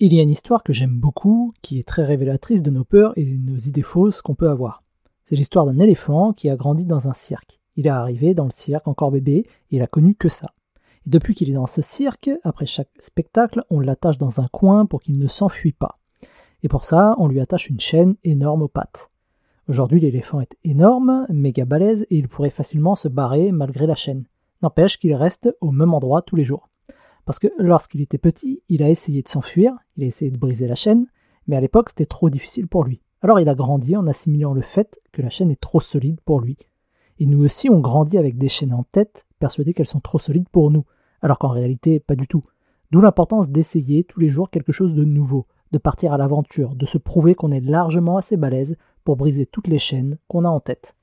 Il y a une histoire que j'aime beaucoup, qui est très révélatrice de nos peurs et nos idées fausses qu'on peut avoir. C'est l'histoire d'un éléphant qui a grandi dans un cirque. Il est arrivé dans le cirque encore bébé et il a connu que ça. Et depuis qu'il est dans ce cirque, après chaque spectacle, on l'attache dans un coin pour qu'il ne s'enfuit pas. Et pour ça, on lui attache une chaîne énorme aux pattes. Aujourd'hui, l'éléphant est énorme, méga balèze, et il pourrait facilement se barrer malgré la chaîne. N'empêche qu'il reste au même endroit tous les jours. Parce que lorsqu'il était petit, il a essayé de s'enfuir, il a essayé de briser la chaîne, mais à l'époque c'était trop difficile pour lui. Alors il a grandi en assimilant le fait que la chaîne est trop solide pour lui. Et nous aussi on grandit avec des chaînes en tête, persuadés qu'elles sont trop solides pour nous, alors qu'en réalité pas du tout. D'où l'importance d'essayer tous les jours quelque chose de nouveau, de partir à l'aventure, de se prouver qu'on est largement assez balèze pour briser toutes les chaînes qu'on a en tête.